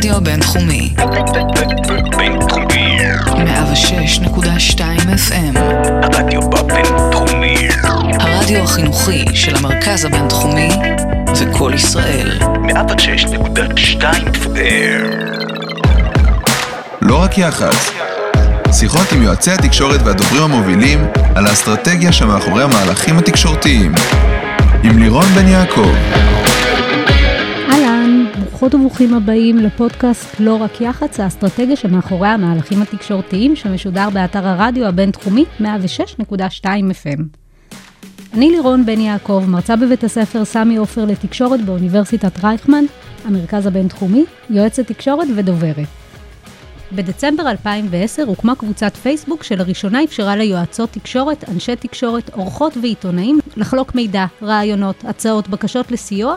הרדיו הבינתחומי. בינתחומי. 106.2 FM. הרדיו בבינתחומי. הרדיו החינוכי של המרכז הבינתחומי זה קול ישראל. 106.2 FM. לא רק יח"צ. שיחות עם יועצי התקשורת והדוברים המובילים על האסטרטגיה שמאחורי המהלכים התקשורתיים. עם לירון בן יעקב. ברוכות וברוכים הבאים לפודקאסט לא רק יח"צ, האסטרטגיה שמאחורי המהלכים התקשורתיים שמשודר באתר הרדיו הבינתחומי 106.2 FM. אני לירון בן יעקב, מרצה בבית הספר סמי עופר לתקשורת באוניברסיטת רייכמן, המרכז הבינתחומי, יועצת תקשורת ודוברת. בדצמבר 2010 הוקמה קבוצת פייסבוק שלראשונה אפשרה ליועצות תקשורת, אנשי תקשורת, עורכות ועיתונאים לחלוק מידע, רעיונות, הצעות, בקשות לסיוע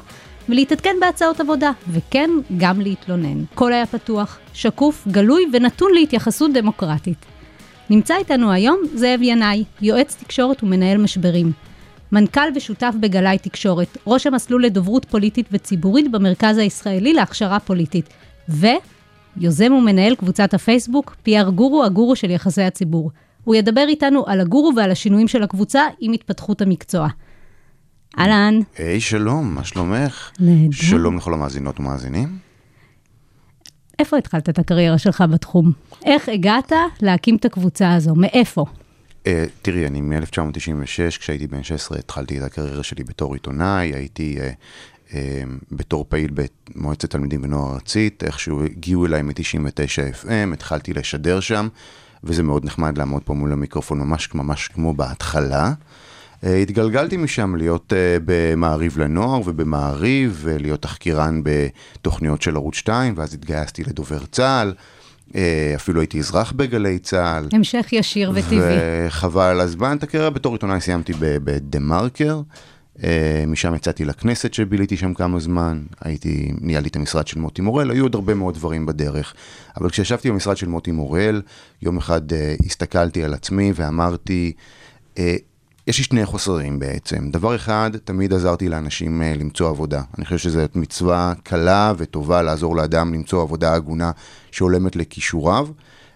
ולהתעדכן בהצעות עבודה, וכן, גם להתלונן. הכל היה פתוח, שקוף, גלוי ונתון להתייחסות דמוקרטית. נמצא איתנו היום זאב ינאי, יועץ תקשורת ומנהל משברים. מנכ"ל ושותף בגלאי תקשורת, ראש המסלול לדוברות פוליטית וציבורית במרכז הישראלי להכשרה פוליטית, ויוזם ומנהל קבוצת הפייסבוק, PR גורו, הגורו של יחסי הציבור. הוא ידבר איתנו על הגורו ועל השינויים של הקבוצה עם התפתחות המקצוע. אהלן, היי, שלום, מה שלומך? נהדר. שלום לכל המאזינות ומאזינים. איפה התחלת את הקריירה שלך בתחום? איך הגעת להקים את הקבוצה הזו? מאיפה? Uh, תראי, אני מ-1996, כשהייתי בן 16, התחלתי את הקריירה שלי בתור עיתונאי, הייתי uh, uh, בתור פעיל במועצת תלמידים ונוער ארצית, איכשהו הגיעו אליי מ-99 FM, התחלתי לשדר שם, וזה מאוד נחמד לעמוד פה מול המיקרופון, ממש, ממש כמו בהתחלה. Uh, התגלגלתי משם להיות uh, במעריב לנוער ובמעריב, ולהיות תחקירן בתוכניות של ערוץ 2, ואז התגייסתי לדובר צה"ל. אפילו הייתי אזרח בגלי צה"ל. המשך ישיר וטבעי. וחבל על הזמן, את הקריירה בתור עיתונאי סיימתי בדה מרקר. משם יצאתי לכנסת שביליתי שם כמה זמן, הייתי, ניהלתי את המשרד של מוטי מורל, היו עוד הרבה מאוד דברים בדרך. אבל כשישבתי במשרד של מוטי מורל, יום אחד הסתכלתי על עצמי ואמרתי, יש לי שני חוסרים בעצם. דבר אחד, תמיד עזרתי לאנשים uh, למצוא עבודה. אני חושב שזאת מצווה קלה וטובה לעזור לאדם למצוא עבודה הגונה שהולמת לכישוריו.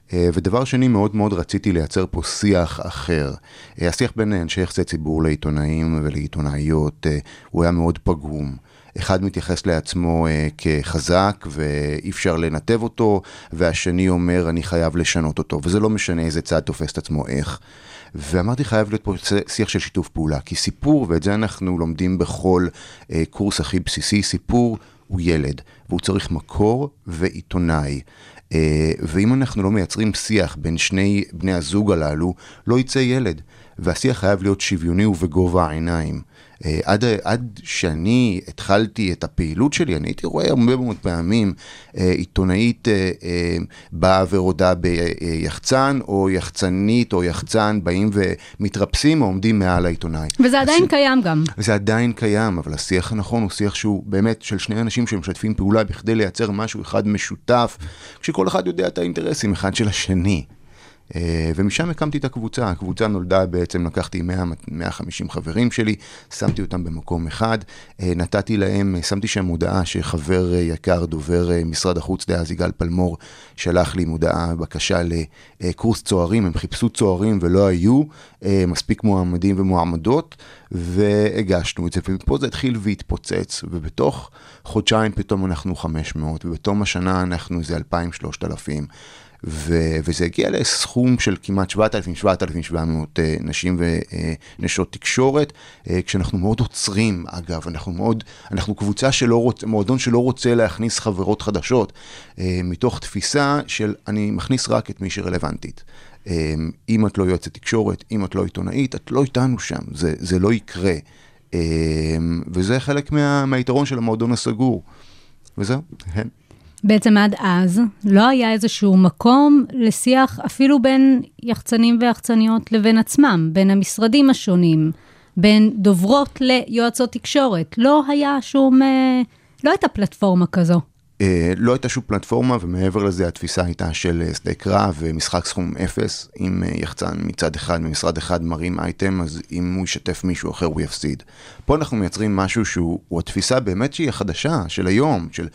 Uh, ודבר שני, מאוד מאוד רציתי לייצר פה שיח אחר. Uh, השיח בין אנשי יחסי ציבור לעיתונאים ולעיתונאיות, הוא היה מאוד פגום. אחד מתייחס לעצמו uh, כחזק ואי אפשר לנתב אותו, והשני אומר אני חייב לשנות אותו, וזה לא משנה איזה צד תופס את עצמו איך. ואמרתי חייב להיות פה שיח של שיתוף פעולה, כי סיפור, ואת זה אנחנו לומדים בכל אה, קורס הכי בסיסי, סיפור הוא ילד, והוא צריך מקור ועיתונאי. אה, ואם אנחנו לא מייצרים שיח בין שני בני הזוג הללו, לא יצא ילד. והשיח חייב להיות שוויוני ובגובה העיניים. אה, עד, עד שאני התחלתי את הפעילות שלי, אני הייתי רואה הרבה מאוד פעמים אה, עיתונאית אה, אה, באה ורודה ביחצן, או יחצנית או יחצן באים ומתרפסים או עומדים מעל העיתונאי. וזה עדיין הש- קיים גם. זה עדיין קיים, אבל השיח הנכון הוא שיח שהוא באמת של שני אנשים שמשתפים פעולה בכדי לייצר משהו אחד משותף, כשכל אחד יודע את האינטרסים אחד של השני. אה, ומשם הקמתי את הקבוצה, הקבוצה נולדה בעצם, לקחתי 100, 150 חברים שלי, שמתי אותם במקום אחד, אה, נתתי להם, אה, שמתי שם מודעה שחבר יקר, דובר משרד החוץ דאז, יגאל פלמור, שלח לי מודעה, בקשה לקורס צוערים, הם חיפשו צוערים ולא היו מספיק מועמדים ומועמדות, והגשנו את זה, ומפה זה התחיל והתפוצץ, ובתוך חודשיים פתאום אנחנו 500, ובתום השנה אנחנו איזה 2,000-3,000. ו- וזה הגיע לסכום של כמעט 7,000-7,700 אה, נשים ונשות תקשורת, אה, כשאנחנו מאוד עוצרים, אגב, אנחנו מאוד, אנחנו קבוצה שלא רוצה, מועדון שלא רוצה להכניס חברות חדשות, אה, מתוך תפיסה של אני מכניס רק את מי שרלוונטית. אה, אם את לא יועצת תקשורת, אם את לא עיתונאית, את לא איתנו שם, זה, זה לא יקרה. אה, וזה חלק מה, מהיתרון של המועדון הסגור. וזהו, כן. בעצם עד אז לא היה איזשהו מקום לשיח אפילו בין יחצנים ויחצניות לבין עצמם, בין המשרדים השונים, בין דוברות ליועצות תקשורת. לא היה שום, אה, לא הייתה פלטפורמה כזו. אה, לא הייתה שום פלטפורמה, ומעבר לזה התפיסה הייתה של אה, שדה קרב ומשחק סכום אפס. אם אה, יחצן מצד אחד, ממשרד אחד מרים אייטם, אז אם הוא ישתף מישהו אחר הוא יפסיד. פה אנחנו מייצרים משהו שהוא הוא התפיסה באמת שהיא החדשה, של היום, של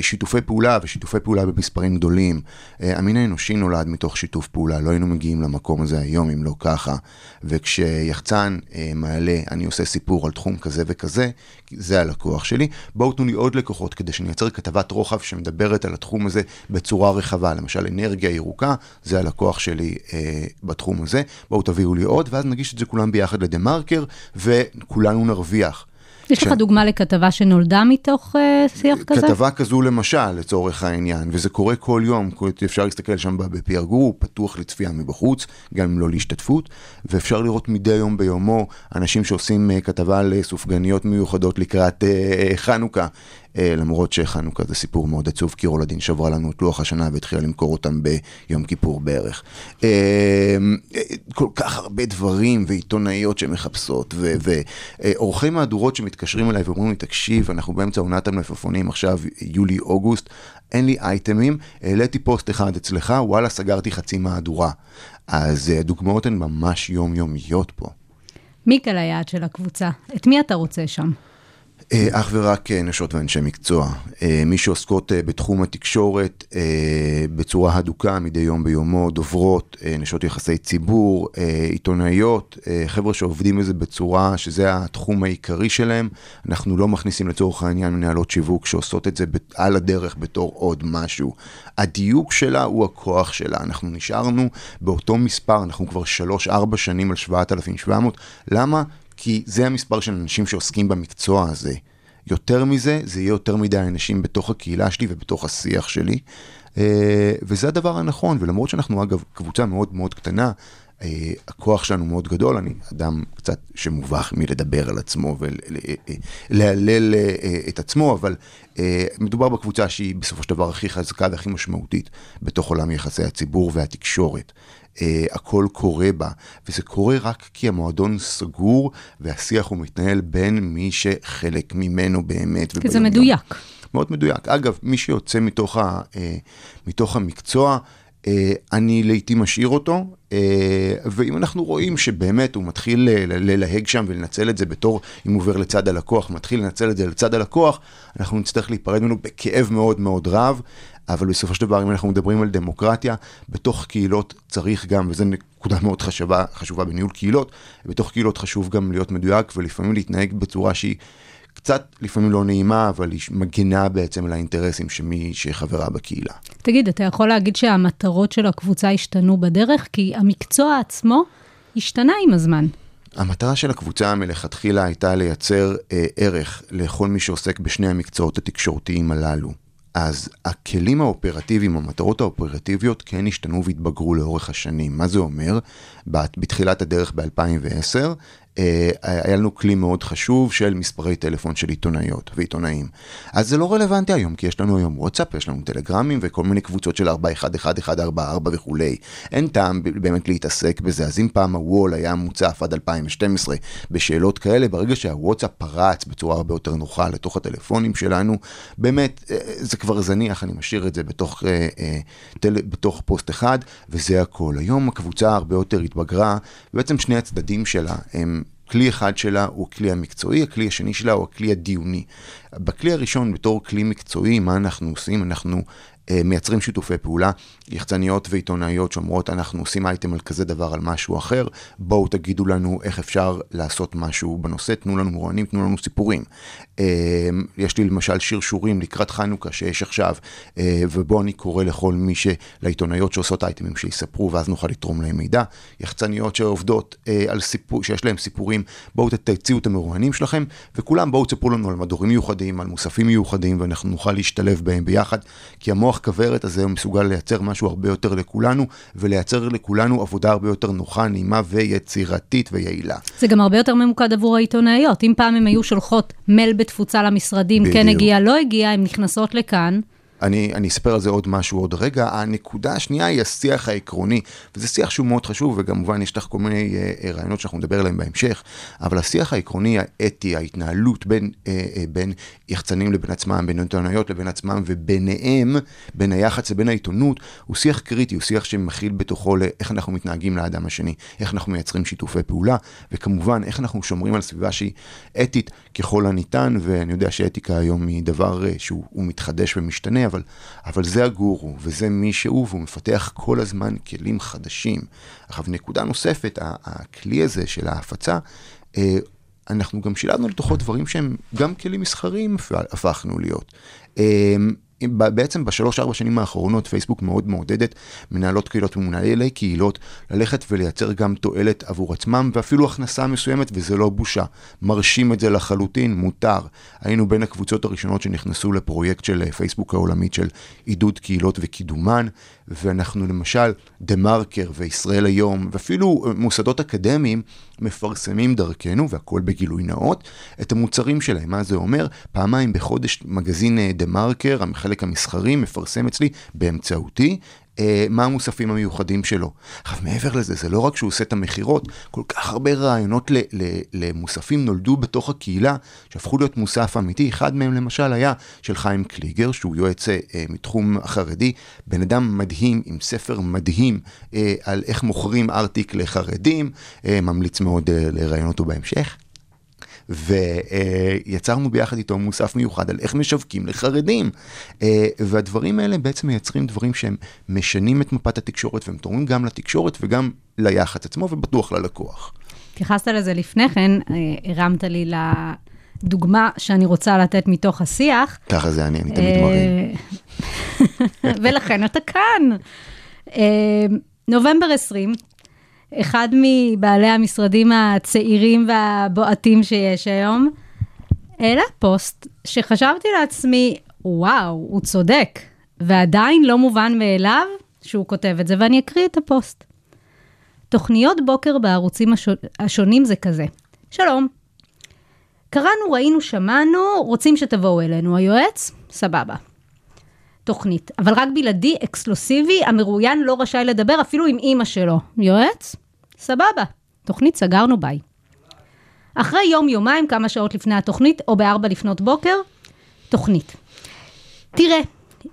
שיתופי פעולה ושיתופי פעולה במספרים גדולים. המין האנושי נולד מתוך שיתוף פעולה, לא היינו מגיעים למקום הזה היום אם לא ככה. וכשיחצן מעלה, אני עושה סיפור על תחום כזה וכזה, זה הלקוח שלי. בואו תנו לי עוד לקוחות כדי שאני אייצר כתבת רוחב שמדברת על התחום הזה בצורה רחבה. למשל, אנרגיה ירוקה, זה הלקוח שלי אה, בתחום הזה. בואו תביאו לי עוד, ואז נגיש את זה כולם ביחד לדה מרקר, וכולנו נרוויח. יש לך כש- דוגמה לכתבה שנולדה מתוך אה, שיח כזה? כתבה כזו למשל, לצורך העניין, וזה קורה כל יום, אפשר להסתכל שם ב-PR גרו, הוא פתוח לצפייה מבחוץ, גם אם לא להשתתפות, ואפשר לראות מדי יום ביומו אנשים שעושים אה, כתבה על סופגניות מיוחדות לקראת אה, חנוכה, למרות שחנוכה זה סיפור מאוד עצוב, כי רולדין שברה לנו את לוח השנה והתחילה למכור אותם ביום כיפור בערך. אה, אה, כל כך הרבה דברים ועיתונאיות שמחפשות, ועורכי מהדורות שמתקשרים אליי ואומרים לי, תקשיב, אנחנו באמצע עונת המלפפונים עכשיו, יולי-אוגוסט, אין לי אייטמים, העליתי פוסט אחד אצלך, וואלה, סגרתי חצי מהדורה. אז אה, הדוגמאות הן ממש יומיומיות פה. מי קהל היעד של הקבוצה? את מי אתה רוצה שם? אה, אך ורק אה, נשות ואנשי מקצוע. אה, מי שעוסקות בתחום התקשורת בצורה הדוקה מדי יום ביומו, דוברות, נשות יחסי ציבור, עיתונאיות, חבר'ה שעובדים בזה בצורה שזה התחום העיקרי שלהם. אנחנו לא מכניסים לצורך העניין מנהלות שיווק שעושות את זה על הדרך בתור עוד משהו. הדיוק שלה הוא הכוח שלה. אנחנו נשארנו באותו מספר, אנחנו כבר 3-4 שנים על 7,700. למה? כי זה המספר של אנשים שעוסקים במקצוע הזה. יותר מזה, זה יהיה יותר מדי אנשים בתוך הקהילה שלי ובתוך השיח שלי. אה, וזה הדבר הנכון, ולמרות שאנחנו אגב קבוצה מאוד מאוד קטנה, אה, הכוח שלנו מאוד גדול, אני אדם קצת שמובך מלדבר על עצמו ולהלל אה, את עצמו, אבל מדובר בקבוצה שהיא בסופו של דבר הכי חזקה והכי משמעותית בתוך עולם יחסי הציבור והתקשורת. Uh, הכל קורה בה, וזה קורה רק כי המועדון סגור והשיח הוא מתנהל בין מי שחלק ממנו באמת. כי זה. מדויק. מאוד מדויק. אגב, מי שיוצא מתוך, ה, אה, מתוך המקצוע, אה, אני לעיתים משאיר אותו, אה, ואם אנחנו רואים שבאמת הוא מתחיל ללהג שם ולנצל את זה בתור, אם הוא עובר לצד הלקוח, מתחיל לנצל את זה לצד הלקוח, אנחנו נצטרך להיפרד ממנו בכאב מאוד מאוד רב, אבל בסופו של דבר, אם אנחנו מדברים על דמוקרטיה, בתוך קהילות צריך גם, וזו נקודה מאוד חשובה, חשובה בניהול קהילות, בתוך קהילות חשוב גם להיות מדויק ולפעמים להתנהג בצורה שהיא... קצת לפעמים לא נעימה, אבל היא מגינה בעצם על האינטרסים של מי שחברה בקהילה. תגיד, אתה יכול להגיד שהמטרות של הקבוצה השתנו בדרך? כי המקצוע עצמו השתנה עם הזמן. המטרה של הקבוצה מלכתחילה הייתה לייצר אה, ערך לכל מי שעוסק בשני המקצועות התקשורתיים הללו. אז הכלים האופרטיביים, המטרות האופרטיביות כן השתנו והתבגרו לאורך השנים. מה זה אומר? בת- בתחילת הדרך ב-2010, אה, היה לנו כלי מאוד חשוב של מספרי טלפון של עיתונאיות ועיתונאים. אז זה לא רלוונטי היום, כי יש לנו היום וואטסאפ, יש לנו טלגרמים וכל מיני קבוצות של 41144 וכולי. אין טעם באמת להתעסק בזה, אז אם פעם הוול היה מוצף עד 2012 בשאלות כאלה, ברגע שהוואטסאפ פרץ בצורה הרבה יותר נוחה לתוך הטלפונים שלנו, באמת, אה, זה כבר זניח, אני משאיר את זה בתוך, אה, אה, בתוך פוסט אחד, וזה הכל. היום הקבוצה הרבה יותר התבגרה, ובעצם שני הצדדים שלה הם... כלי אחד שלה הוא הכלי המקצועי, הכלי השני שלה הוא הכלי הדיוני. בכלי הראשון, בתור כלי מקצועי, מה אנחנו עושים? אנחנו מייצרים שיתופי פעולה, יחצניות ועיתונאיות שאומרות, אנחנו עושים אייטם על כזה דבר, על משהו אחר, בואו תגידו לנו איך אפשר לעשות משהו בנושא, תנו לנו מרואיינים, תנו לנו סיפורים. אה, יש לי למשל שיר שורים לקראת חנוכה שיש עכשיו, אה, ובו אני קורא לכל מי ש... לעיתונאיות שעושות אייטמים שיספרו, ואז נוכל לתרום להם מידע. יחצניות שעובדות אה, על סיפור, שיש להם סיפורים, בואו תציעו את המרואיינים שלכם, וכולם בואו תספרו לנו על מדורים מיוחדים, על מוספים מיוחדים, ואנחנו נוכל להשתלב בהם ביחד, כי המוח כוורת הזה הוא מסוגל לייצר משהו הרבה יותר לכולנו, ולייצר לכולנו עבודה הרבה יותר נוחה, נעימה ויצירתית ויעילה. זה גם הרבה יותר ממוקד עבור העיתונאיות. אם פעם הן היו שולחות מייל בתפוצה למשרדים, כן בדיוק. הגיע, לא הגיע, הן נכנסות לכאן. אני, אני אספר על זה עוד משהו עוד רגע. הנקודה השנייה היא השיח העקרוני, וזה שיח שהוא מאוד חשוב, וכמובן יש לך כל מיני אה, רעיונות שאנחנו נדבר עליהם בהמשך, אבל השיח העקרוני, האתי, ההתנהלות בין, אה, אה, בין יחצנים לבין עצמם, בין עיתונאיות לבין עצמם, וביניהם, בין היח"צ לבין העיתונות, הוא שיח קריטי, הוא שיח שמכיל בתוכו לאיך אנחנו מתנהגים לאדם השני, איך אנחנו מייצרים שיתופי פעולה, וכמובן, איך אנחנו שומרים על סביבה שהיא אתית ככל הניתן, ואני יודע שאתיקה היום היא דבר אה, שהוא הוא מתחדש ומשתנה, אבל, אבל זה הגורו, וזה מי שהוא, והוא מפתח כל הזמן כלים חדשים. עכשיו, נקודה נוספת, הכלי הזה של ההפצה, אה, אנחנו גם שילבנו לתוכו דברים שהם גם כלים מסחריים הפ- הפכנו להיות. בעצם בשלוש-ארבע שנים האחרונות פייסבוק מאוד מעודדת מנהלות קהילות ומנהלי קהילות ללכת ולייצר גם תועלת עבור עצמם ואפילו הכנסה מסוימת וזה לא בושה. מרשים את זה לחלוטין, מותר. היינו בין הקבוצות הראשונות שנכנסו לפרויקט של אה, פייסבוק העולמית של עידוד קהילות וקידומן ואנחנו למשל דה מרקר וישראל היום ואפילו אה, מוסדות אקדמיים מפרסמים דרכנו והכל בגילוי נאות את המוצרים שלהם. מה זה אומר? פעמיים בחודש מגזין אה, דה מרקר, החלק המסחרי, מפרסם אצלי באמצעותי. אה, מה המוספים המיוחדים שלו. עכשיו מעבר לזה, זה לא רק שהוא עושה את המכירות, כל כך הרבה רעיונות ל- ל- למוספים נולדו בתוך הקהילה, שהפכו להיות מוסף אמיתי. אחד מהם למשל היה של חיים קליגר, שהוא יועץ אה, מתחום החרדי, בן אדם מדהים, עם ספר מדהים אה, על איך מוכרים ארטיק לחרדים, אה, ממליץ מאוד אה, לראיין אותו בהמשך. ויצרנו ביחד איתו מוסף מיוחד על איך משווקים לחרדים. אה, והדברים האלה בעצם מייצרים דברים שהם משנים את מפת התקשורת והם תורמים גם לתקשורת וגם ליח"צ עצמו ובטוח ללקוח. התייחסת לזה לפני כן, אה, הרמת לי לדוגמה שאני רוצה לתת מתוך השיח. ככה זה אני, אני תמיד מרים. אה, ולכן אתה כאן. אה, נובמבר 20, אחד מבעלי המשרדים הצעירים והבועטים שיש היום, העלה פוסט שחשבתי לעצמי, וואו, הוא צודק, ועדיין לא מובן מאליו שהוא כותב את זה, ואני אקריא את הפוסט. תוכניות בוקר בערוצים השונים זה כזה. שלום, קראנו, ראינו, שמענו, רוצים שתבואו אלינו. היועץ? סבבה. תוכנית, אבל רק בלעדי, אקסקלוסיבי, המרואיין לא רשאי לדבר אפילו עם אימא שלו. יועץ? סבבה. תוכנית סגרנו ביי. אחרי יום-יומיים, כמה שעות לפני התוכנית, או בארבע לפנות בוקר, תוכנית. תראה,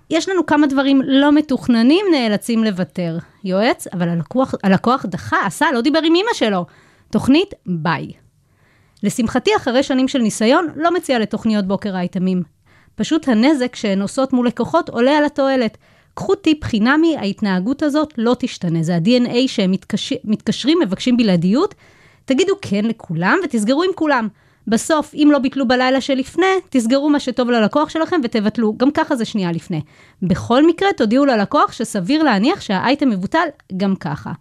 יש לנו כמה דברים לא מתוכננים, נאלצים לוותר. יועץ, אבל הלקוח, הלקוח דחה, עשה, לא דיבר עם אמא שלו. תוכנית, ביי. לשמחתי, אחרי שנים של ניסיון, לא מציע לתוכניות בוקר אייטמים. פשוט הנזק שהן עושות מול לקוחות עולה על התועלת. קחו טיפ חינמי, ההתנהגות הזאת לא תשתנה. זה ה-DNA שהם מתקש... מתקשרים, מבקשים בלעדיות. תגידו כן לכולם ותסגרו עם כולם. בסוף, אם לא ביטלו בלילה שלפני, תסגרו מה שטוב ללקוח שלכם ותבטלו. גם ככה זה שנייה לפני. בכל מקרה, תודיעו ללקוח שסביר להניח שהאייטם מבוטל גם ככה.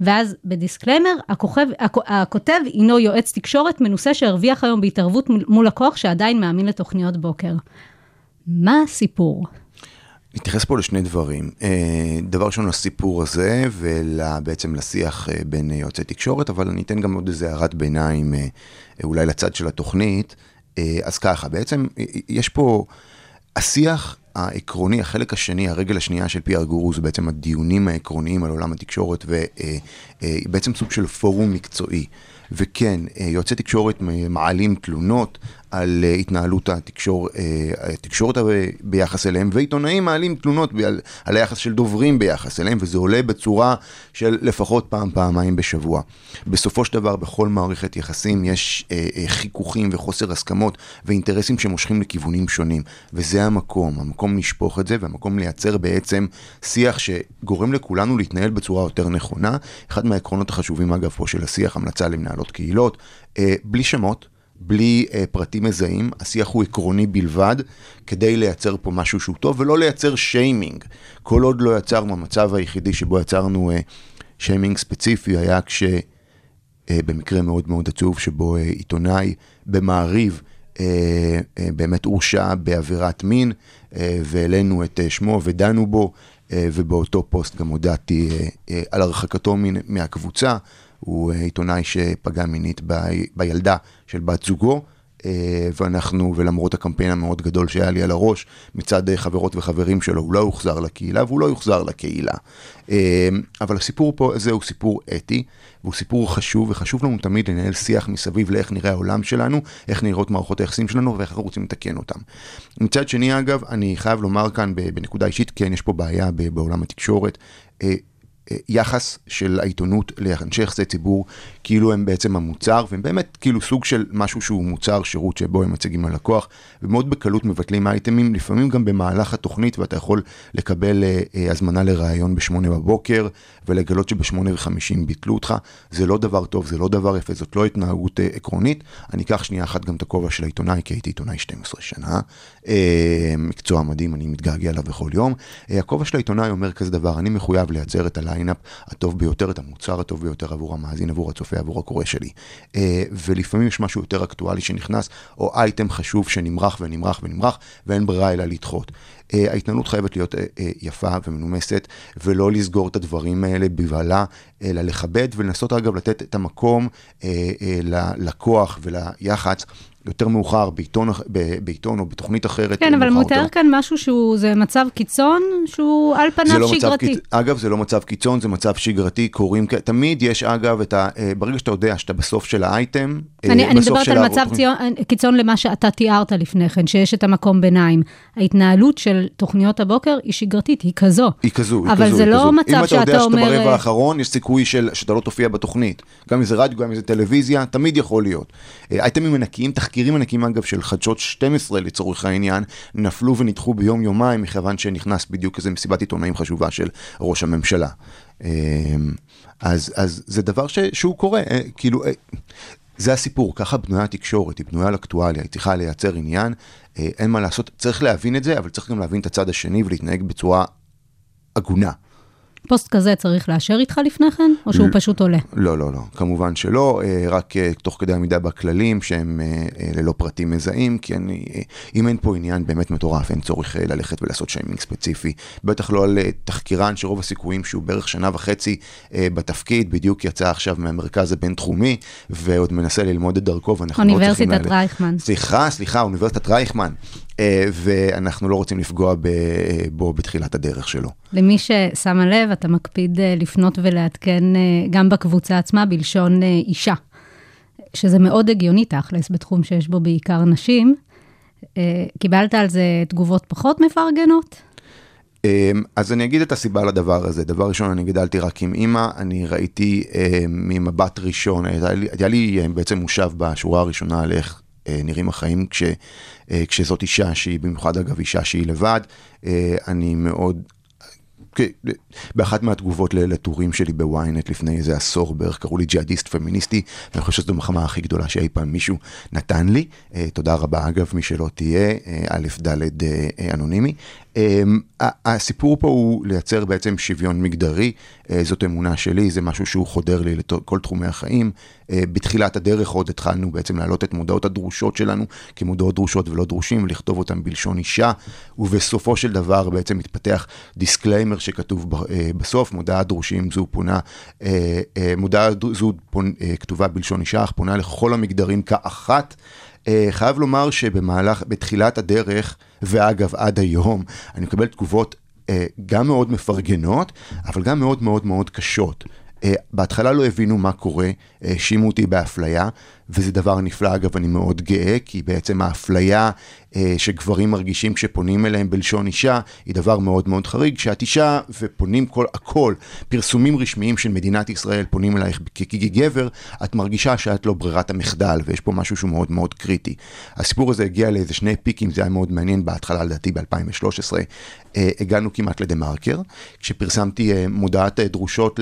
ואז ב disclaimer, הכוכב, הכותב הינו יועץ תקשורת מנוסה שהרוויח היום בהתערבות מול לקוח שעדיין מאמין לתוכניות בוקר. מה הסיפור? נתייחס פה לשני דברים. אה, דבר ראשון לסיפור הזה ובעצם לשיח אה, בין יועצי תקשורת, אבל אני אתן גם עוד איזה הערת ביניים אה, אולי לצד של התוכנית. אז ככה, בעצם יש פה, השיח העקרוני, החלק השני, הרגל השנייה של פי גורו, זה בעצם הדיונים העקרוניים על עולם התקשורת, ובעצם סוג של פורום מקצועי. וכן, יועצי תקשורת מעלים תלונות על התנהלות התקשור, התקשורת ביחס אליהם, ועיתונאים מעלים תלונות על, על היחס של דוברים ביחס אליהם, וזה עולה בצורה של לפחות פעם, פעמיים בשבוע. בסופו של דבר, בכל מערכת יחסים יש חיכוכים וחוסר הסכמות ואינטרסים שמושכים לכיוונים שונים, וזה המקום, המקום לשפוך את זה, והמקום לייצר בעצם שיח שגורם לכולנו להתנהל בצורה יותר נכונה. אחד מהעקרונות החשובים, אגב, פה של השיח, המלצה למנהלות קהילות, בלי שמות. בלי uh, פרטים מזהים, השיח הוא עקרוני בלבד, כדי לייצר פה משהו שהוא טוב, ולא לייצר שיימינג. כל עוד לא יצרנו, המצב היחידי שבו יצרנו uh, שיימינג ספציפי היה כש... uh, במקרה מאוד מאוד עצוב, שבו uh, עיתונאי במעריב uh, uh, באמת הורשע בעבירת מין, uh, והעלינו את uh, שמו ודנו בו, uh, ובאותו פוסט גם הודעתי uh, uh, על הרחקתו מהקבוצה. הוא עיתונאי שפגע מינית ב, בילדה של בת זוגו, אה, ואנחנו, ולמרות הקמפיין המאוד גדול שהיה לי על הראש, מצד אה, חברות וחברים שלו, הוא לא יוחזר לקהילה והוא לא יוחזר לקהילה. אה, אבל הסיפור פה הזה הוא סיפור אתי, והוא סיפור חשוב, וחשוב לנו תמיד לנהל שיח מסביב לאיך נראה העולם שלנו, איך נראות מערכות היחסים שלנו ואיך אנחנו רוצים לתקן אותם. מצד שני, אגב, אני חייב לומר כאן בנקודה אישית, כן, יש פה בעיה בעולם התקשורת. יחס של העיתונות לאנשי יחסי ציבור, כאילו הם בעצם המוצר, והם באמת כאילו סוג של משהו שהוא מוצר שירות שבו הם מציגים ללקוח, ומאוד בקלות מבטלים אייטמים, לפעמים גם במהלך התוכנית, ואתה יכול לקבל אה, אה, הזמנה לראיון בשמונה בבוקר, ולגלות שבשמונה וחמישים ביטלו אותך, זה לא דבר טוב, זה לא דבר יפה, זאת לא התנהגות אה, עקרונית. אני אקח שנייה אחת גם את הכובע של העיתונאי, כי הייתי עיתונאי 12 שנה, אה, מקצוע מדהים, אני מתגעגע אליו בכל יום. אה, הכובע של העיתונאי אומר כזה דבר, אני מחויב לייצר את ה lineup הטוב ביותר, את המוצר הטוב ביותר עבור המאזין, עבור הצופה, עבור הקורא שלי. אה, ולפעמים יש משהו יותר אקטואלי שנכנס, או אייטם חשוב שנמרח ונמרח ונמרח, ואין ברירה אלא לדחות. אה, ההתנהלות חייבת להיות אה, אה, יפה ומנומסת, ולא לסגור את הדברים האלה בבהלה, אלא לכבד ולנסות אגב לתת את המקום ללקוח וליח"צ יותר מאוחר בעיתון, בעיתון או בתוכנית אחרת. כן, אבל מתאר כאן משהו שהוא, זה מצב קיצון, שהוא על פניו לא שגרתי. מצב, אגב, זה לא מצב קיצון, זה מצב שגרתי, קוראים, תמיד יש אגב את ה... ברגע שאתה יודע שאתה בסוף של האייטם, אני, אני מדברת על מצב ציון, קיצון למה שאתה תיארת לפני כן, שיש את המקום ביניים. ההתנהלות של תוכניות הבוקר היא שגרתית, היא כזו. היא כזו, היא כזו. אבל זה לא מצב שאתה אומר... אם אתה יודע שאתה ברבע האחרון, יש סיכוי של, שאתה לא תופיע בתוכנית. גם אם זה רדיו, גם אם זה טלוויזיה, תמיד יכול להיות. אייטמים ענקיים, תחקירים ענקיים אגב של חדשות 12 לצורך העניין, נפלו ונדחו ביום-יומיים, מכיוון שנכנס בדיוק איזה מסיבת עיתונאים חשובה של ראש הממשלה. אמ, אז, אז זה דבר ש, שהוא קורה, אה, כאילו, אה, זה הסיפור, ככה בנויה התקשורת, היא בנויה על אקטואליה, היא צריכה לייצר עניין, אה, אין מה לעשות, צריך להבין את זה, אבל צריך גם להבין את הצד השני ולהתנהג בצורה הגונה. פוסט כזה צריך לאשר איתך לפני כן, או שהוא פשוט עולה? לא, לא, לא, כמובן שלא, אה, רק אה, תוך כדי עמידה בכללים שהם אה, ללא פרטים מזהים, כי אני, אם אין פה עניין באמת מטורף, אין צורך ללכת ולעשות שיימינג ספציפי, בטח לא על תחקירן שרוב הסיכויים שהוא בערך שנה וחצי בתפקיד, בדיוק יצא עכשיו מהמרכז הבינתחומי, ועוד מנסה ללמוד את דרכו, ואנחנו לא צריכים... אוניברסיטת רייכמן. סליחה, סליחה, אוניברסיטת רייכמן. ואנחנו לא רוצים לפגוע בו בתחילת הדרך שלו. למי ששמה לב, אתה מקפיד אה, לפנות ולעדכן אה, גם בקבוצה עצמה בלשון אישה, שזה מאוד הגיוני תכלס בתחום שיש בו בעיקר נשים. קיבלת על זה תגובות פחות מפרגנות? אז אני אגיד את הסיבה לדבר הזה. דבר ראשון, אני גדלתי רק עם אימא, אני ראיתי ממבט ראשון, היה לי, בעצם מושב בשורה הראשונה על איך אה, נראים החיים כש, אה, כשזאת אישה שהיא, במיוחד אגב אישה שהיא לבד, אה, אני מאוד... באחת מהתגובות לטורים שלי בוויינט לפני איזה עשור בערך קראו לי ג'יהאדיסט פמיניסטי ואני חושב שזו המחמאה הכי גדולה שאי פעם מישהו נתן לי. תודה רבה אגב מי שלא תהיה, א' ד' אנונימי. אמ, הסיפור פה הוא לייצר בעצם שוויון מגדרי, אה, זאת אמונה שלי, זה משהו שהוא חודר לי לכל תחומי החיים. אה, בתחילת הדרך עוד התחלנו בעצם להעלות את מודעות הדרושות שלנו כמודעות דרושות ולא דרושים, ולכתוב אותן בלשון אישה, ובסופו של דבר בעצם מתפתח disclaimer שכתוב אה, בסוף, מודעת דרושים זו פונה, מודעה זו כתובה בלשון אישה, אך פונה לכל המגדרים כאחת. אה, חייב לומר שבמהלך, בתחילת הדרך, ואגב עד היום, אני מקבל תגובות אה, גם מאוד מפרגנות, אבל גם מאוד מאוד מאוד קשות. Uh, בהתחלה לא הבינו מה קורה, האשימו אותי באפליה, וזה דבר נפלא, אגב, אני מאוד גאה, כי בעצם האפליה uh, שגברים מרגישים כשפונים אליהם בלשון אישה, היא דבר מאוד מאוד חריג. כשאת אישה ופונים כל, הכל, פרסומים רשמיים של מדינת ישראל פונים אלייך כגבר, את מרגישה שאת לא ברירת המחדל, ויש פה משהו שהוא מאוד מאוד קריטי. הסיפור הזה הגיע לאיזה שני פיקים, זה היה מאוד מעניין, בהתחלה לדעתי ב-2013, uh, הגענו כמעט לדה מרקר, כשפרסמתי uh, מודעת uh, דרושות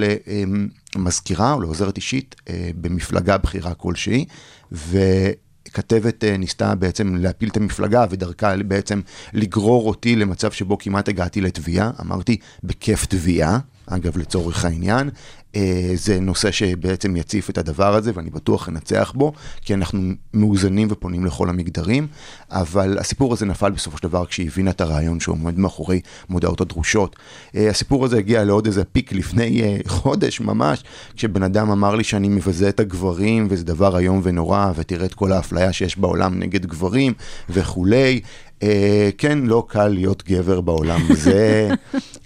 למזכירה או לעוזרת אישית uh, במפלגה בכירה כלשהי, וכתבת uh, ניסתה בעצם להפיל את המפלגה ודרכה בעצם לגרור אותי למצב שבו כמעט הגעתי לתביעה, אמרתי בכיף תביעה. אגב, לצורך העניין. אה, זה נושא שבעצם יציף את הדבר הזה, ואני בטוח אנצח בו, כי אנחנו מאוזנים ופונים לכל המגדרים, אבל הסיפור הזה נפל בסופו של דבר כשהיא הבינה את הרעיון שעומד מאחורי מודעות הדרושות. אה, הסיפור הזה הגיע לעוד איזה פיק לפני אה, חודש ממש, כשבן אדם אמר לי שאני מבזה את הגברים, וזה דבר איום ונורא, ותראה את כל האפליה שיש בעולם נגד גברים וכולי. Uh, כן, לא קל להיות גבר בעולם uh,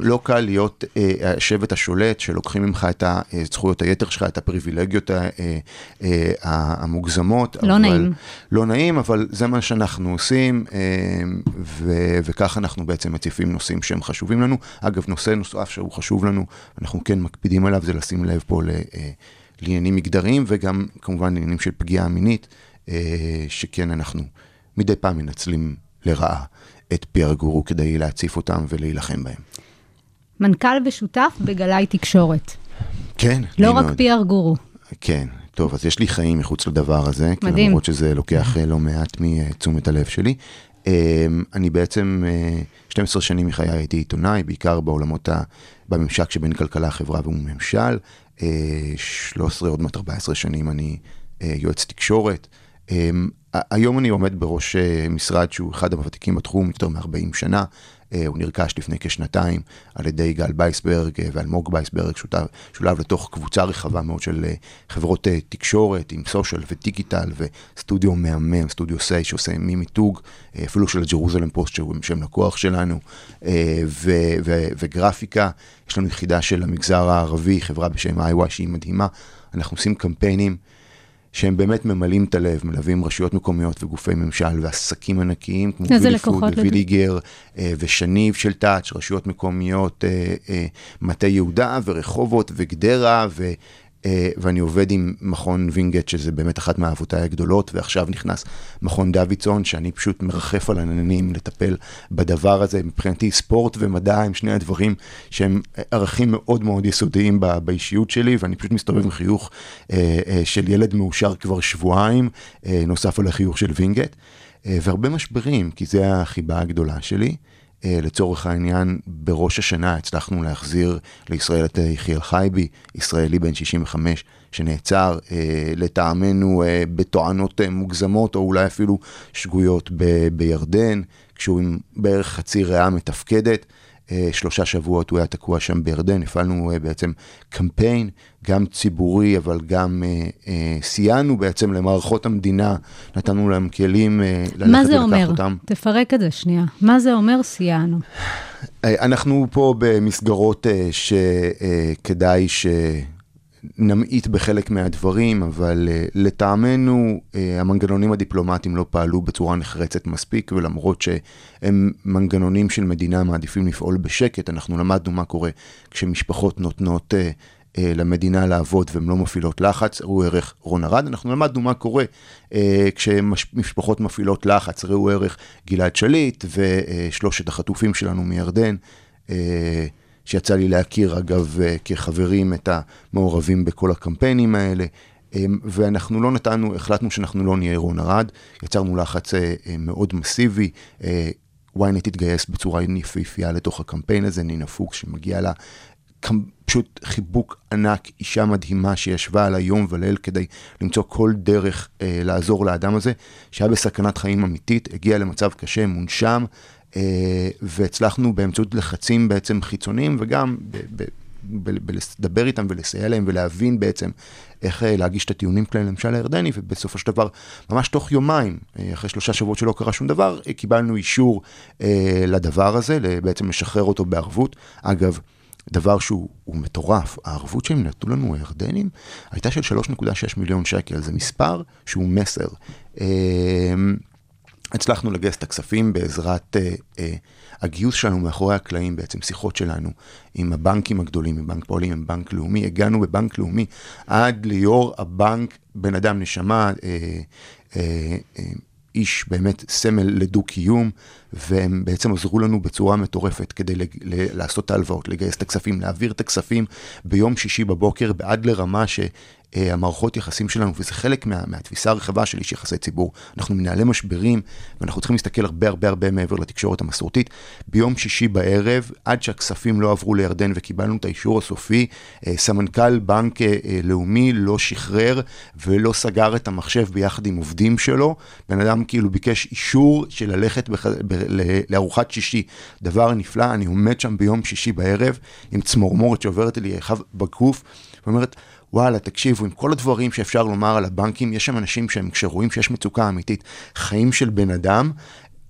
לא קל להיות uh, השבט השולט שלוקחים ממך את זכויות היתר שלך, את הפריבילגיות uh, המוגזמות. לא נעים. לא נעים, אבל זה מה שאנחנו עושים, ו- וכך אנחנו בעצם מציפים נושאים שהם חשובים לנו. אגב, נושא נוסף שהוא חשוב לנו, אנחנו כן מקפידים עליו, זה לשים לב פה ל... לעניינים מגדריים וגם כמובן לעניינים של פגיעה מינית, שכן אנחנו מדי פעם מנצלים לרעה את פייר גורו כדי להציף אותם ולהילחם בהם. מנכ"ל ושותף בגלאי תקשורת. כן, לא רק מאוד. פייר גורו. כן, טוב, אז יש לי חיים מחוץ לדבר הזה, מדהים. למרות שזה לוקח אה, לא מעט מתשומת הלב שלי. אה, אני בעצם, אה, 12 שנים מחיי הייתי עיתונאי, בעיקר בעולמות, ה, בממשק שבין כלכלה, חברה וממשל. אה, 13, עוד מעט 14 שנים אני אה, יועץ תקשורת. היום אני עומד בראש אה, משרד שהוא אחד הוותיקים בתחום, יותר מ-40 שנה. אה, הוא נרכש לפני כשנתיים על ידי יגאל בייסברג אה, ואלמוג בייסברג, שותף- שולב לתוך קבוצה רחבה מאוד של חברות תקשורת עם social ו digital וסטודיו מהמם, סטודיו סיי שעושה מימיתוג, אפילו של הג'רוזלם פוסט שהם שהם לקוח שלנו, ו- ו- וגרפיקה. יש לנו יחידה של המגזר הערבי, חברה בשם איי שהיא מדהימה. אנחנו עושים קמפיינים. שהם באמת ממלאים את הלב, מלווים רשויות מקומיות וגופי ממשל ועסקים ענקיים, כמו איזה וילי לקוחות פוד לדו- וויליגר אה, ושניב של טאץ', רשויות מקומיות, אה, אה, מטה יהודה ורחובות וגדרה, ו, ואני עובד עם מכון וינגייט, שזה באמת אחת מאהבותיי הגדולות, ועכשיו נכנס מכון דוידסון, שאני פשוט מרחף על עננים לטפל בדבר הזה. מבחינתי ספורט ומדע הם שני הדברים שהם ערכים מאוד מאוד יסודיים באישיות שלי, ואני פשוט מסתובב עם חיוך אה, אה, של ילד מאושר כבר שבועיים, אה, נוסף על החיוך של וינגייט. אה, והרבה משברים, כי זה החיבה הגדולה שלי. אה, לצורך העניין, בראש השנה הצלחנו להחזיר לישראל את אה, יחיאל חייבי, ישראלי בן 65, שנעצר אה, לטעמנו בתואנות מוגזמות, או אולי אפילו שגויות ב- בירדן, כשהוא עם בערך חצי ריאה מתפקדת. אה, שלושה שבועות הוא היה תקוע שם בירדן, הפעלנו אה, בעצם קמפיין, גם ציבורי, אבל גם אה, סייענו בעצם למערכות המדינה, נתנו להם כלים ללכת מה זה ולקח אומר? אותם. תפרק את זה שנייה. מה זה אומר סייענו? אנחנו פה במסגרות שכדאי שנמעיט בחלק מהדברים, אבל אה, לטעמנו אה, המנגנונים הדיפלומטיים לא פעלו בצורה נחרצת מספיק, ולמרות שהם מנגנונים של מדינה מעדיפים לפעול בשקט, אנחנו למדנו מה קורה כשמשפחות נותנות... אה, אה, למדינה לעבוד והן לא מפעילות לחץ, ראו ערך רון ארד. אנחנו למדנו מה קורה אה, כשמשפחות מפעילות לחץ, ראו ערך גלעד שליט ושלושת החטופים שלנו מירדן, אה, שיצא לי להכיר אגב אה, כחברים את המעורבים בכל הקמפיינים האלה. אה, ואנחנו לא נתנו, החלטנו שאנחנו לא נהיה רון ארד, יצרנו לחץ אה, אה, מאוד מסיבי. ynet התגייס בצורה יפהפייה לתוך הקמפיין הזה, נינה פוקס שמגיעה לה פשוט חיבוק ענק, אישה מדהימה שישבה על היום וליל כדי למצוא כל דרך אה, לעזור לאדם הזה, שהיה בסכנת חיים אמיתית, הגיע למצב קשה, מונשם, והצלחנו באמצעות לחצים בעצם חיצוניים וגם בלדבר איתם ולסייע להם ולהבין בעצם איך אה, להגיש את הטיעונים שלהם לממשל הירדני, ובסופו של דבר, ממש תוך יומיים, אה, אחרי שלושה שבועות שלא קרה שום דבר, אה, קיבלנו אישור אה, לדבר הזה, בעצם לשחרר אותו בערבות. אגב, דבר שהוא הוא מטורף, הערבות שהם נתנו לנו, הירדנים, הייתה של 3.6 מיליון שקל, זה מספר שהוא מסר. אה, הצלחנו לגייס את הכספים בעזרת אה, אה, הגיוס שלנו מאחורי הקלעים, בעצם שיחות שלנו עם הבנקים הגדולים, עם בנק פועלים, עם בנק לאומי. הגענו בבנק לאומי עד ליו"ר הבנק, בן אדם נשמה, אה, אה, אה, איש באמת סמל לדו-קיום, והם בעצם עזרו לנו בצורה מטורפת כדי. לעשות את ההלוואות, לגייס את הכספים, להעביר את הכספים ביום שישי בבוקר, עד לרמה ש... המערכות יחסים שלנו, וזה חלק מה, מהתפיסה הרחבה של איש יחסי ציבור. אנחנו מנהלי משברים, ואנחנו צריכים להסתכל הרבה הרבה הרבה מעבר לתקשורת המסורתית. ביום שישי בערב, עד שהכספים לא עברו לירדן וקיבלנו את האישור הסופי, אה, סמנכ"ל בנק אה, אה, לאומי לא שחרר ולא סגר את המחשב ביחד עם עובדים שלו. בן אדם כאילו ביקש אישור של ללכת בח... לארוחת שישי. דבר נפלא, אני עומד שם ביום שישי בערב עם צמרמורת שעוברת לי בגוף, ואומרת, וואלה, תקשיבו, עם כל הדברים שאפשר לומר על הבנקים, יש שם אנשים שהם, כשרואים שיש מצוקה אמיתית, חיים של בן אדם,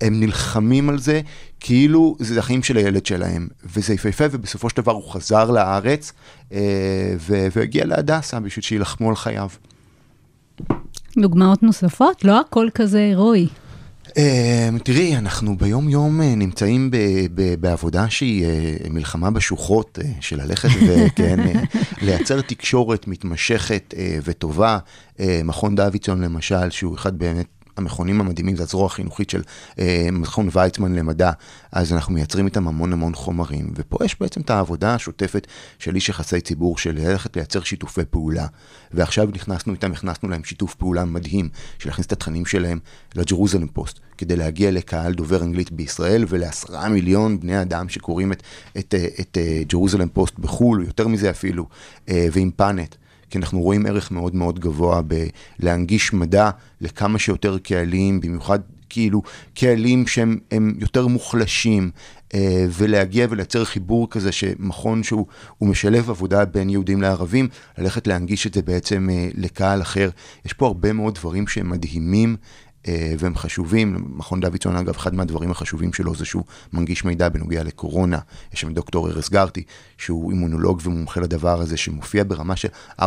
הם נלחמים על זה כאילו זה החיים של הילד שלהם, וזה יפהפה, ובסופו של דבר הוא חזר לארץ אה, והגיע להדסה בשביל שיילחמו על חייו. דוגמאות נוספות? לא הכל כזה הירואי. Uh, תראי, אנחנו ביום יום uh, נמצאים בעבודה שהיא uh, מלחמה בשוחות uh, של ללכת וכן, uh, לייצר תקשורת מתמשכת וטובה. מכון דוידסון למשל, שהוא אחד באמת המכונים המדהימים, זה הזרוע החינוכית של אה, מכון ויצמן למדע, אז אנחנו מייצרים איתם המון המון חומרים, ופה יש בעצם את העבודה השוטפת של איש יחסי ציבור, של ללכת לייצר שיתופי פעולה, ועכשיו נכנסנו איתם, הכנסנו להם שיתוף פעולה מדהים, של להכניס את התכנים שלהם לג'רוזלם פוסט, כדי להגיע לקהל דובר אנגלית בישראל, ולעשרה מיליון בני אדם שקוראים את, את, את, את ג'רוזלם פוסט בחו"ל, יותר מזה אפילו, אה, ועם פאנט. כי אנחנו רואים ערך מאוד מאוד גבוה בלהנגיש מדע לכמה שיותר קהלים, במיוחד כאילו קהלים שהם יותר מוחלשים, אה, ולהגיע ולייצר חיבור כזה שמכון שהוא משלב עבודה בין יהודים לערבים, ללכת להנגיש את זה בעצם אה, לקהל אחר. יש פה הרבה מאוד דברים שהם מדהימים. אה, והם חשובים. מכון דוידסון, אגב, אחד מהדברים החשובים שלו זה שהוא מנגיש מידע בנוגע לקורונה. יש שם דוקטור ארז גרטי, שהוא אימונולוג ומומחה לדבר הזה, שמופיע ברמה של 4-5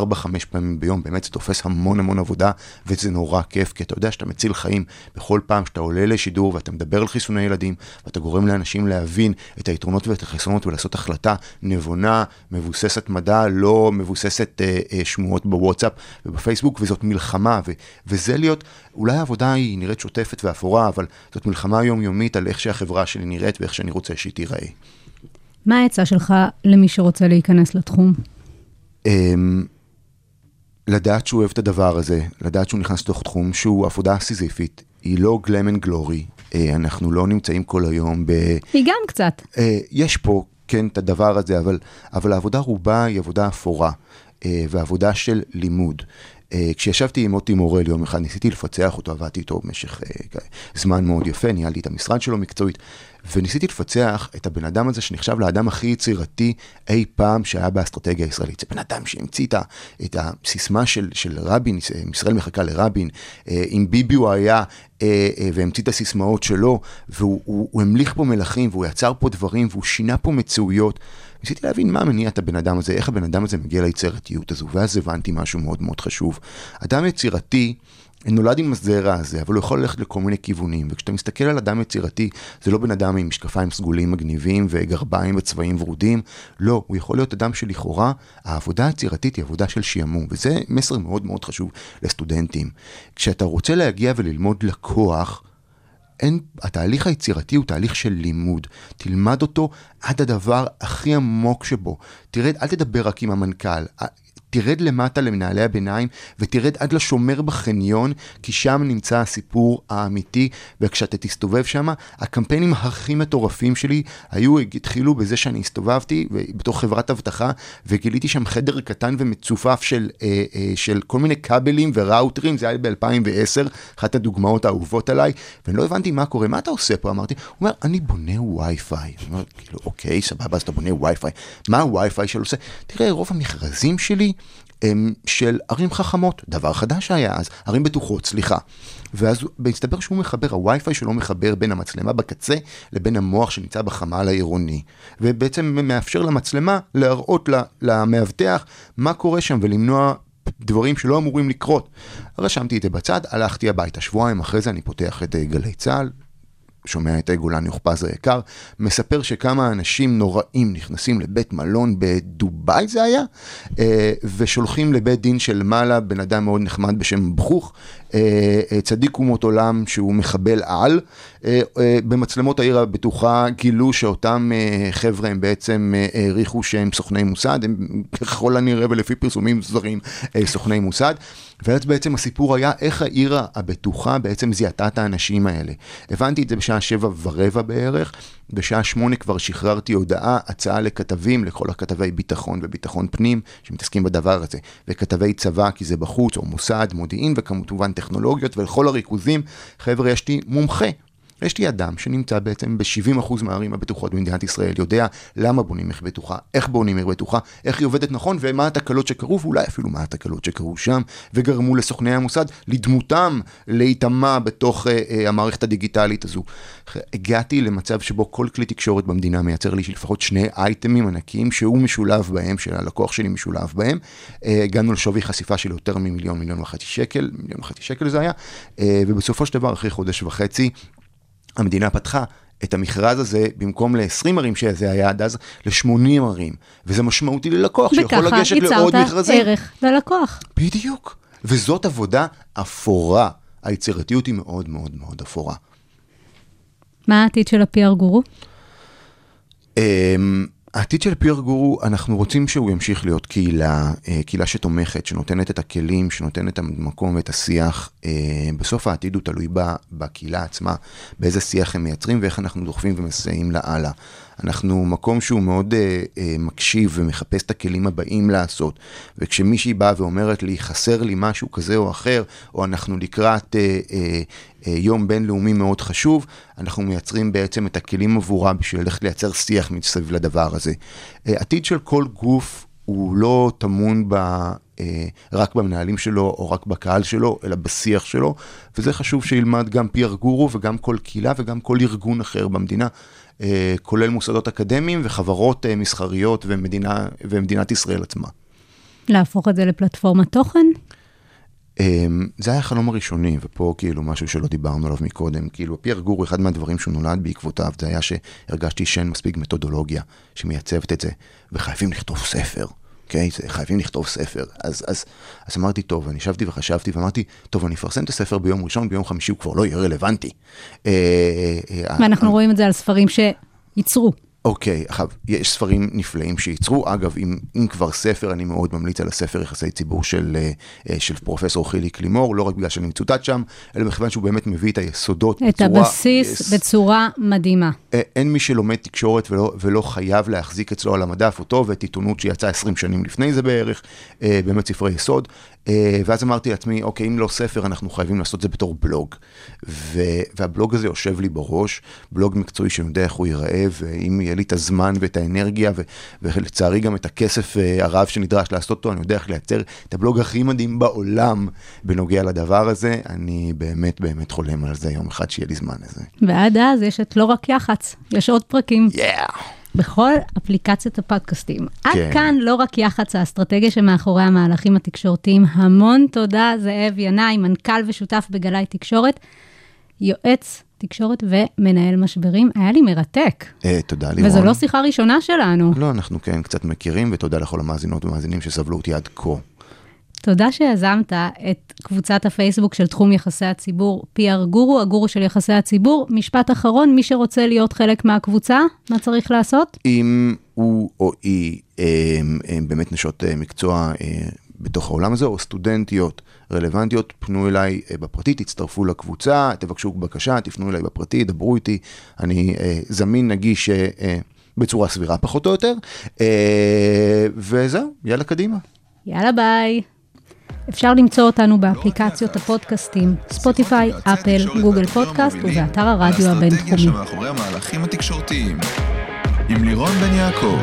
פעמים ביום, באמת זה תופס המון המון עבודה, וזה נורא כיף, כי אתה יודע שאתה מציל חיים בכל פעם שאתה עולה לשידור ואתה מדבר על חיסוני ילדים, ואתה גורם לאנשים להבין את היתרונות ואת החסרונות ולעשות החלטה נבונה, מבוססת מדע, לא מבוססת אה, אה, שמועות בוואטסאפ ובפייסבוק, וזאת מלחמה, ו- וזה להיות, אולי העבודה היא... נראית שוטפת ואפורה, אבל זאת מלחמה יומיומית על איך שהחברה שלי נראית ואיך שאני רוצה שהיא תיראה. מה העצה שלך למי שרוצה להיכנס לתחום? אמ, לדעת שהוא אוהב את הדבר הזה, לדעת שהוא נכנס לתוך תחום שהוא עבודה סיזיפית, היא לא גלם אנד גלורי, אנחנו לא נמצאים כל היום ב... היא גם קצת. אה, יש פה, כן, את הדבר הזה, אבל, אבל העבודה רובה היא עבודה אפורה, אה, ועבודה של לימוד. אה, כשישבתי עם מוטי מורל יום אחד, ניסיתי לפצח אותו, עבדתי איתו במשך אה, זמן מאוד יפה, ניהלתי את המשרד שלו מקצועית, וניסיתי לפצח את הבן אדם הזה שנחשב לאדם הכי יצירתי אי פעם שהיה באסטרטגיה הישראלית. זה בן אדם שהמציא את הסיסמה של, של רבין, ישראל מחכה לרבין, עם אה, ביבי הוא היה והמציא את הסיסמאות שלו, והוא הוא, הוא המליך פה מלכים, והוא יצר פה דברים, והוא שינה פה מציאויות. ניסיתי להבין מה מניע את הבן אדם הזה, איך הבן אדם הזה מגיע ליצירתיות הזו, ואז הבנתי משהו מאוד מאוד חשוב. אדם יצירתי, נולד עם הזרע הזה, אבל הוא יכול ללכת לכל מיני כיוונים, וכשאתה מסתכל על אדם יצירתי, זה לא בן אדם עם משקפיים סגולים מגניבים וגרביים וצבעים ורודים, לא, הוא יכול להיות אדם שלכאורה, העבודה היצירתית היא עבודה של שעמום, וזה מסר מאוד מאוד חשוב לסטודנטים. כשאתה רוצה להגיע וללמוד לקוח, אין, התהליך היצירתי הוא תהליך של לימוד. תלמד אותו עד הדבר הכי עמוק שבו. תרד, אל תדבר רק עם המנכ"ל. תרד למטה למנהלי הביניים ותרד עד לשומר בחניון, כי שם נמצא הסיפור האמיתי, וכשאתה תסתובב שם, הקמפיינים הכי מטורפים שלי היו, התחילו בזה שאני הסתובבתי בתוך חברת אבטחה, וגיליתי שם חדר קטן ומצופף של, אה, אה, של כל מיני כבלים וראוטרים, זה היה ב-2010, אחת הדוגמאות האהובות עליי, ואני לא הבנתי מה קורה, מה אתה עושה פה? אמרתי, הוא אומר, אני בונה וי-פיי. כאילו, אוקיי, סבבה, אז אתה בונה וי-פיי. מה הווי-פיי שלו עושה? תראה, רוב המכרזים שלי, של ערים חכמות, דבר חדש שהיה אז, ערים בטוחות, סליחה. ואז מסתבר שהוא מחבר, הווי-פיי שלו מחבר בין המצלמה בקצה לבין המוח שנמצא בחמ"ל העירוני. ובעצם מאפשר למצלמה להראות למאבטח מה קורה שם ולמנוע דברים שלא אמורים לקרות. רשמתי את זה בצד, הלכתי הביתה. שבועיים אחרי זה אני פותח את אה, גלי צה"ל, שומע את גולן יוכפז היקר, מספר שכמה אנשים נוראים נכנסים לבית מלון בדובאי זה היה, אה, ושולחים לבית דין של מעלה בן אדם מאוד נחמד בשם אה, צדיק אומות עולם שהוא מחבל על. אה, אה, במצלמות העיר הבטוחה גילו שאותם אה, חבר'ה הם בעצם אה, העריכו שהם סוכני מוסד, הם ככל הנראה ולפי פרסומים זרים אה, סוכני מוסד. ואז בעצם הסיפור היה איך העיר הבטוחה בעצם זיהתה את האנשים האלה. הבנתי את זה בשעה שבע ורבע בערך, בשעה שמונה כבר שחררתי הודעה, הצעה לכתבים, לכל הכתבי ביטחון וביטחון פנים שמתעסקים בדבר הזה, וכתבי צבא כי זה בחוץ, או מוסד, מודיעין וכמובן טכנולוגיות, ולכל הריכוזים, חבר'ה, יש לי מומחה. יש לי אדם שנמצא בעצם ב-70% מהערים הבטוחות במדינת ישראל, יודע למה בונים עיר בטוחה, איך בונים עיר בטוחה, איך היא עובדת נכון, ומה התקלות שקרו, ואולי אפילו מה התקלות שקרו שם, וגרמו לסוכני המוסד לדמותם להיטמע בתוך uh, uh, המערכת הדיגיטלית הזו. הגעתי למצב שבו כל כלי תקשורת במדינה מייצר לי לפחות שני אייטמים ענקיים שהוא משולב בהם, שהלקוח שלי משולב בהם. Uh, הגענו לשווי חשיפה של יותר ממיליון, מיליון וחצי שקל, מיליון וחצי שקל זה היה, uh, ובסופו של דבר, אחרי חודש וחצי, המדינה פתחה את המכרז הזה, במקום ל-20 ערים שזה היה עד אז, ל-80 ערים. וזה משמעותי ללקוח שיכול לגשת לעוד מכרזים. וככה ייצרת ערך ללקוח. בדיוק. וזאת עבודה אפורה. היצירתיות היא מאוד מאוד מאוד אפורה. מה העתיד של ה-PR גורו? העתיד של פייר גורו, אנחנו רוצים שהוא ימשיך להיות קהילה, אה, קהילה שתומכת, שנותנת את הכלים, שנותנת את המקום ואת השיח. אה, בסוף העתיד הוא תלוי בקהילה עצמה, באיזה שיח הם מייצרים ואיך אנחנו דוחפים ומסייעים לה הלאה. אנחנו מקום שהוא מאוד אה, אה, מקשיב ומחפש את הכלים הבאים לעשות. וכשמישהי באה ואומרת לי, חסר לי משהו כזה או אחר, או אנחנו לקראת אה, אה, אה, יום בינלאומי מאוד חשוב, אנחנו מייצרים בעצם את הכלים עבורה בשביל ללכת לייצר שיח מסביב לדבר הזה. אה, עתיד של כל גוף הוא לא טמון ב... אה, רק במנהלים שלו או רק בקהל שלו, אלא בשיח שלו, וזה חשוב שילמד גם פייר גורו וגם כל קהילה וגם כל ארגון אחר במדינה. אה, כולל מוסדות אקדמיים וחברות אה, מסחריות ומדינה, ומדינת ישראל עצמה. להפוך את זה לפלטפורמת תוכן? אמ, זה היה החלום הראשוני, ופה כאילו משהו שלא דיברנו עליו מקודם, כאילו פייר גור, אחד מהדברים שהוא נולד בעקבותיו, זה היה שהרגשתי שאין מספיק מתודולוגיה שמייצבת את זה, וחייבים לכתוב ספר. אוקיי? Okay, חייבים לכתוב ספר. אז, אז, אז אמרתי, טוב, אני ישבתי וחשבתי ואמרתי, טוב, אני אפרסם את הספר ביום ראשון, ביום חמישי הוא כבר לא יהיה רלוונטי. אה, אה, ואנחנו רואים את זה על ספרים שייצרו. אוקיי, עכשיו, יש ספרים נפלאים שייצרו. אגב, אם, אם כבר ספר, אני מאוד ממליץ על הספר יחסי ציבור של, אה, של פרופסור חיליק לימור, לא רק בגלל שאני מצוטט שם, אלא מכיוון שהוא באמת מביא את היסודות את בצורה... את הבסיס yes. בצורה מדהימה. אה, אין מי שלומד תקשורת ולא, ולא חייב להחזיק אצלו על המדף אותו ואת עיתונות שיצאה 20 שנים לפני זה בערך, אה, באמת ספרי יסוד. ואז אמרתי לעצמי, אוקיי, אם לא ספר, אנחנו חייבים לעשות את זה בתור בלוג. ו, והבלוג הזה יושב לי בראש, בלוג מקצועי שאני יודע איך הוא ייראה, ואם יהיה לי את הזמן ואת האנרגיה, ו, ולצערי גם את הכסף uh, הרב שנדרש לעשות אותו, אני יודע איך לייצר את הבלוג הכי מדהים בעולם בנוגע לדבר הזה. אני באמת באמת חולם על זה יום אחד שיהיה לי זמן לזה. ועד אז יש את לא רק יח"צ, יש עוד פרקים. Yeah. בכל אפליקציות הפודקאסטים. כן. עד כאן לא רק יח"צ האסטרטגיה שמאחורי המהלכים התקשורתיים. המון תודה, זאב ינאי, מנכ"ל ושותף בגלאי תקשורת, יועץ תקשורת ומנהל משברים. היה לי מרתק. אה, תודה, לירון. וזו לא שיחה ראשונה שלנו. לא, אנחנו כן קצת מכירים, ותודה לכל המאזינות ומאזינים שסבלו אותי עד כה. תודה שיזמת את קבוצת הפייסבוק של תחום יחסי הציבור, PR גורו, הגורו של יחסי הציבור. משפט אחרון, מי שרוצה להיות חלק מהקבוצה, מה צריך לעשות? אם הוא או היא הם, אה, הם באמת נשות אה, מקצוע אה, בתוך העולם הזה, או סטודנטיות רלוונטיות, פנו אליי בפרטי, תצטרפו לקבוצה, תבקשו בקשה, תפנו אליי בפרטי, דברו איתי, אני זמין, נגיש בצורה סבירה פחות או יותר, וזהו, יאללה קדימה. יאללה ביי. אפשר למצוא אותנו באפליקציות הפודקאסטים, ספוטיפיי, אפל, גוגל פודקאסט ובאתר הרדיו הבינתחומי. שמאחורי המהלכים התקשורתיים. עם לירון בן יעקב.